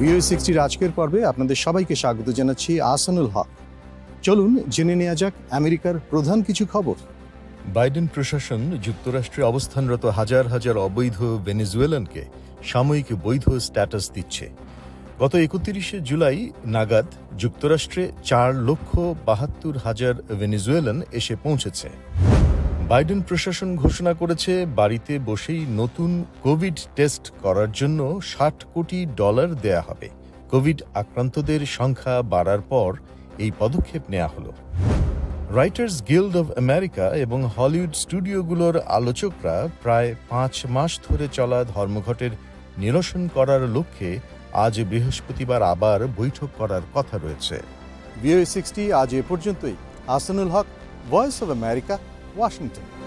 ভিও সিক্সটির আজকের পর্বে আপনাদের সবাইকে স্বাগত জানাচ্ছি আসানুল হক। চলুন জেনে নেওয়া যাক আমেরিকার প্রধান কিছু খবর। বাইডেন প্রশাসন যুক্তরাষ্ট্রে অবস্থানরত হাজার হাজার অবৈধ ভেনেজুয়েলানকে সাময়িক বৈধ স্ট্যাটাস দিচ্ছে। গত একত্রিশে জুলাই নাগাদ যুক্তরাষ্ট্রে চার লক্ষ বাহাত্তর হাজার ভেনেজুয়েলান এসে পৌঁছেছে। বাইডেন প্রশাসন ঘোষণা করেছে, বাড়িতে বসেই নতুন কোভিড টেস্ট করার জন্য ষাট কোটি ডলার দেয়া হবে। কোভিড আক্রান্তদের সংখ্যা বাড়ার পর এই পদক্ষেপ নেওয়া হলো। রাইটার্স গিল্ড অব আমেরিকা এবং হলিউড স্টুডিওগুলোর আলোচকরা প্রায় পাঁচ মাস ধরে চলা ধর্মঘটের নিরসন করার লক্ষ্যে আজ বৃহস্পতিবার আবার বৈঠক করার কথা রয়েছে। আজ এ পর্যন্তই। Asanul Haque, voice of America Washington.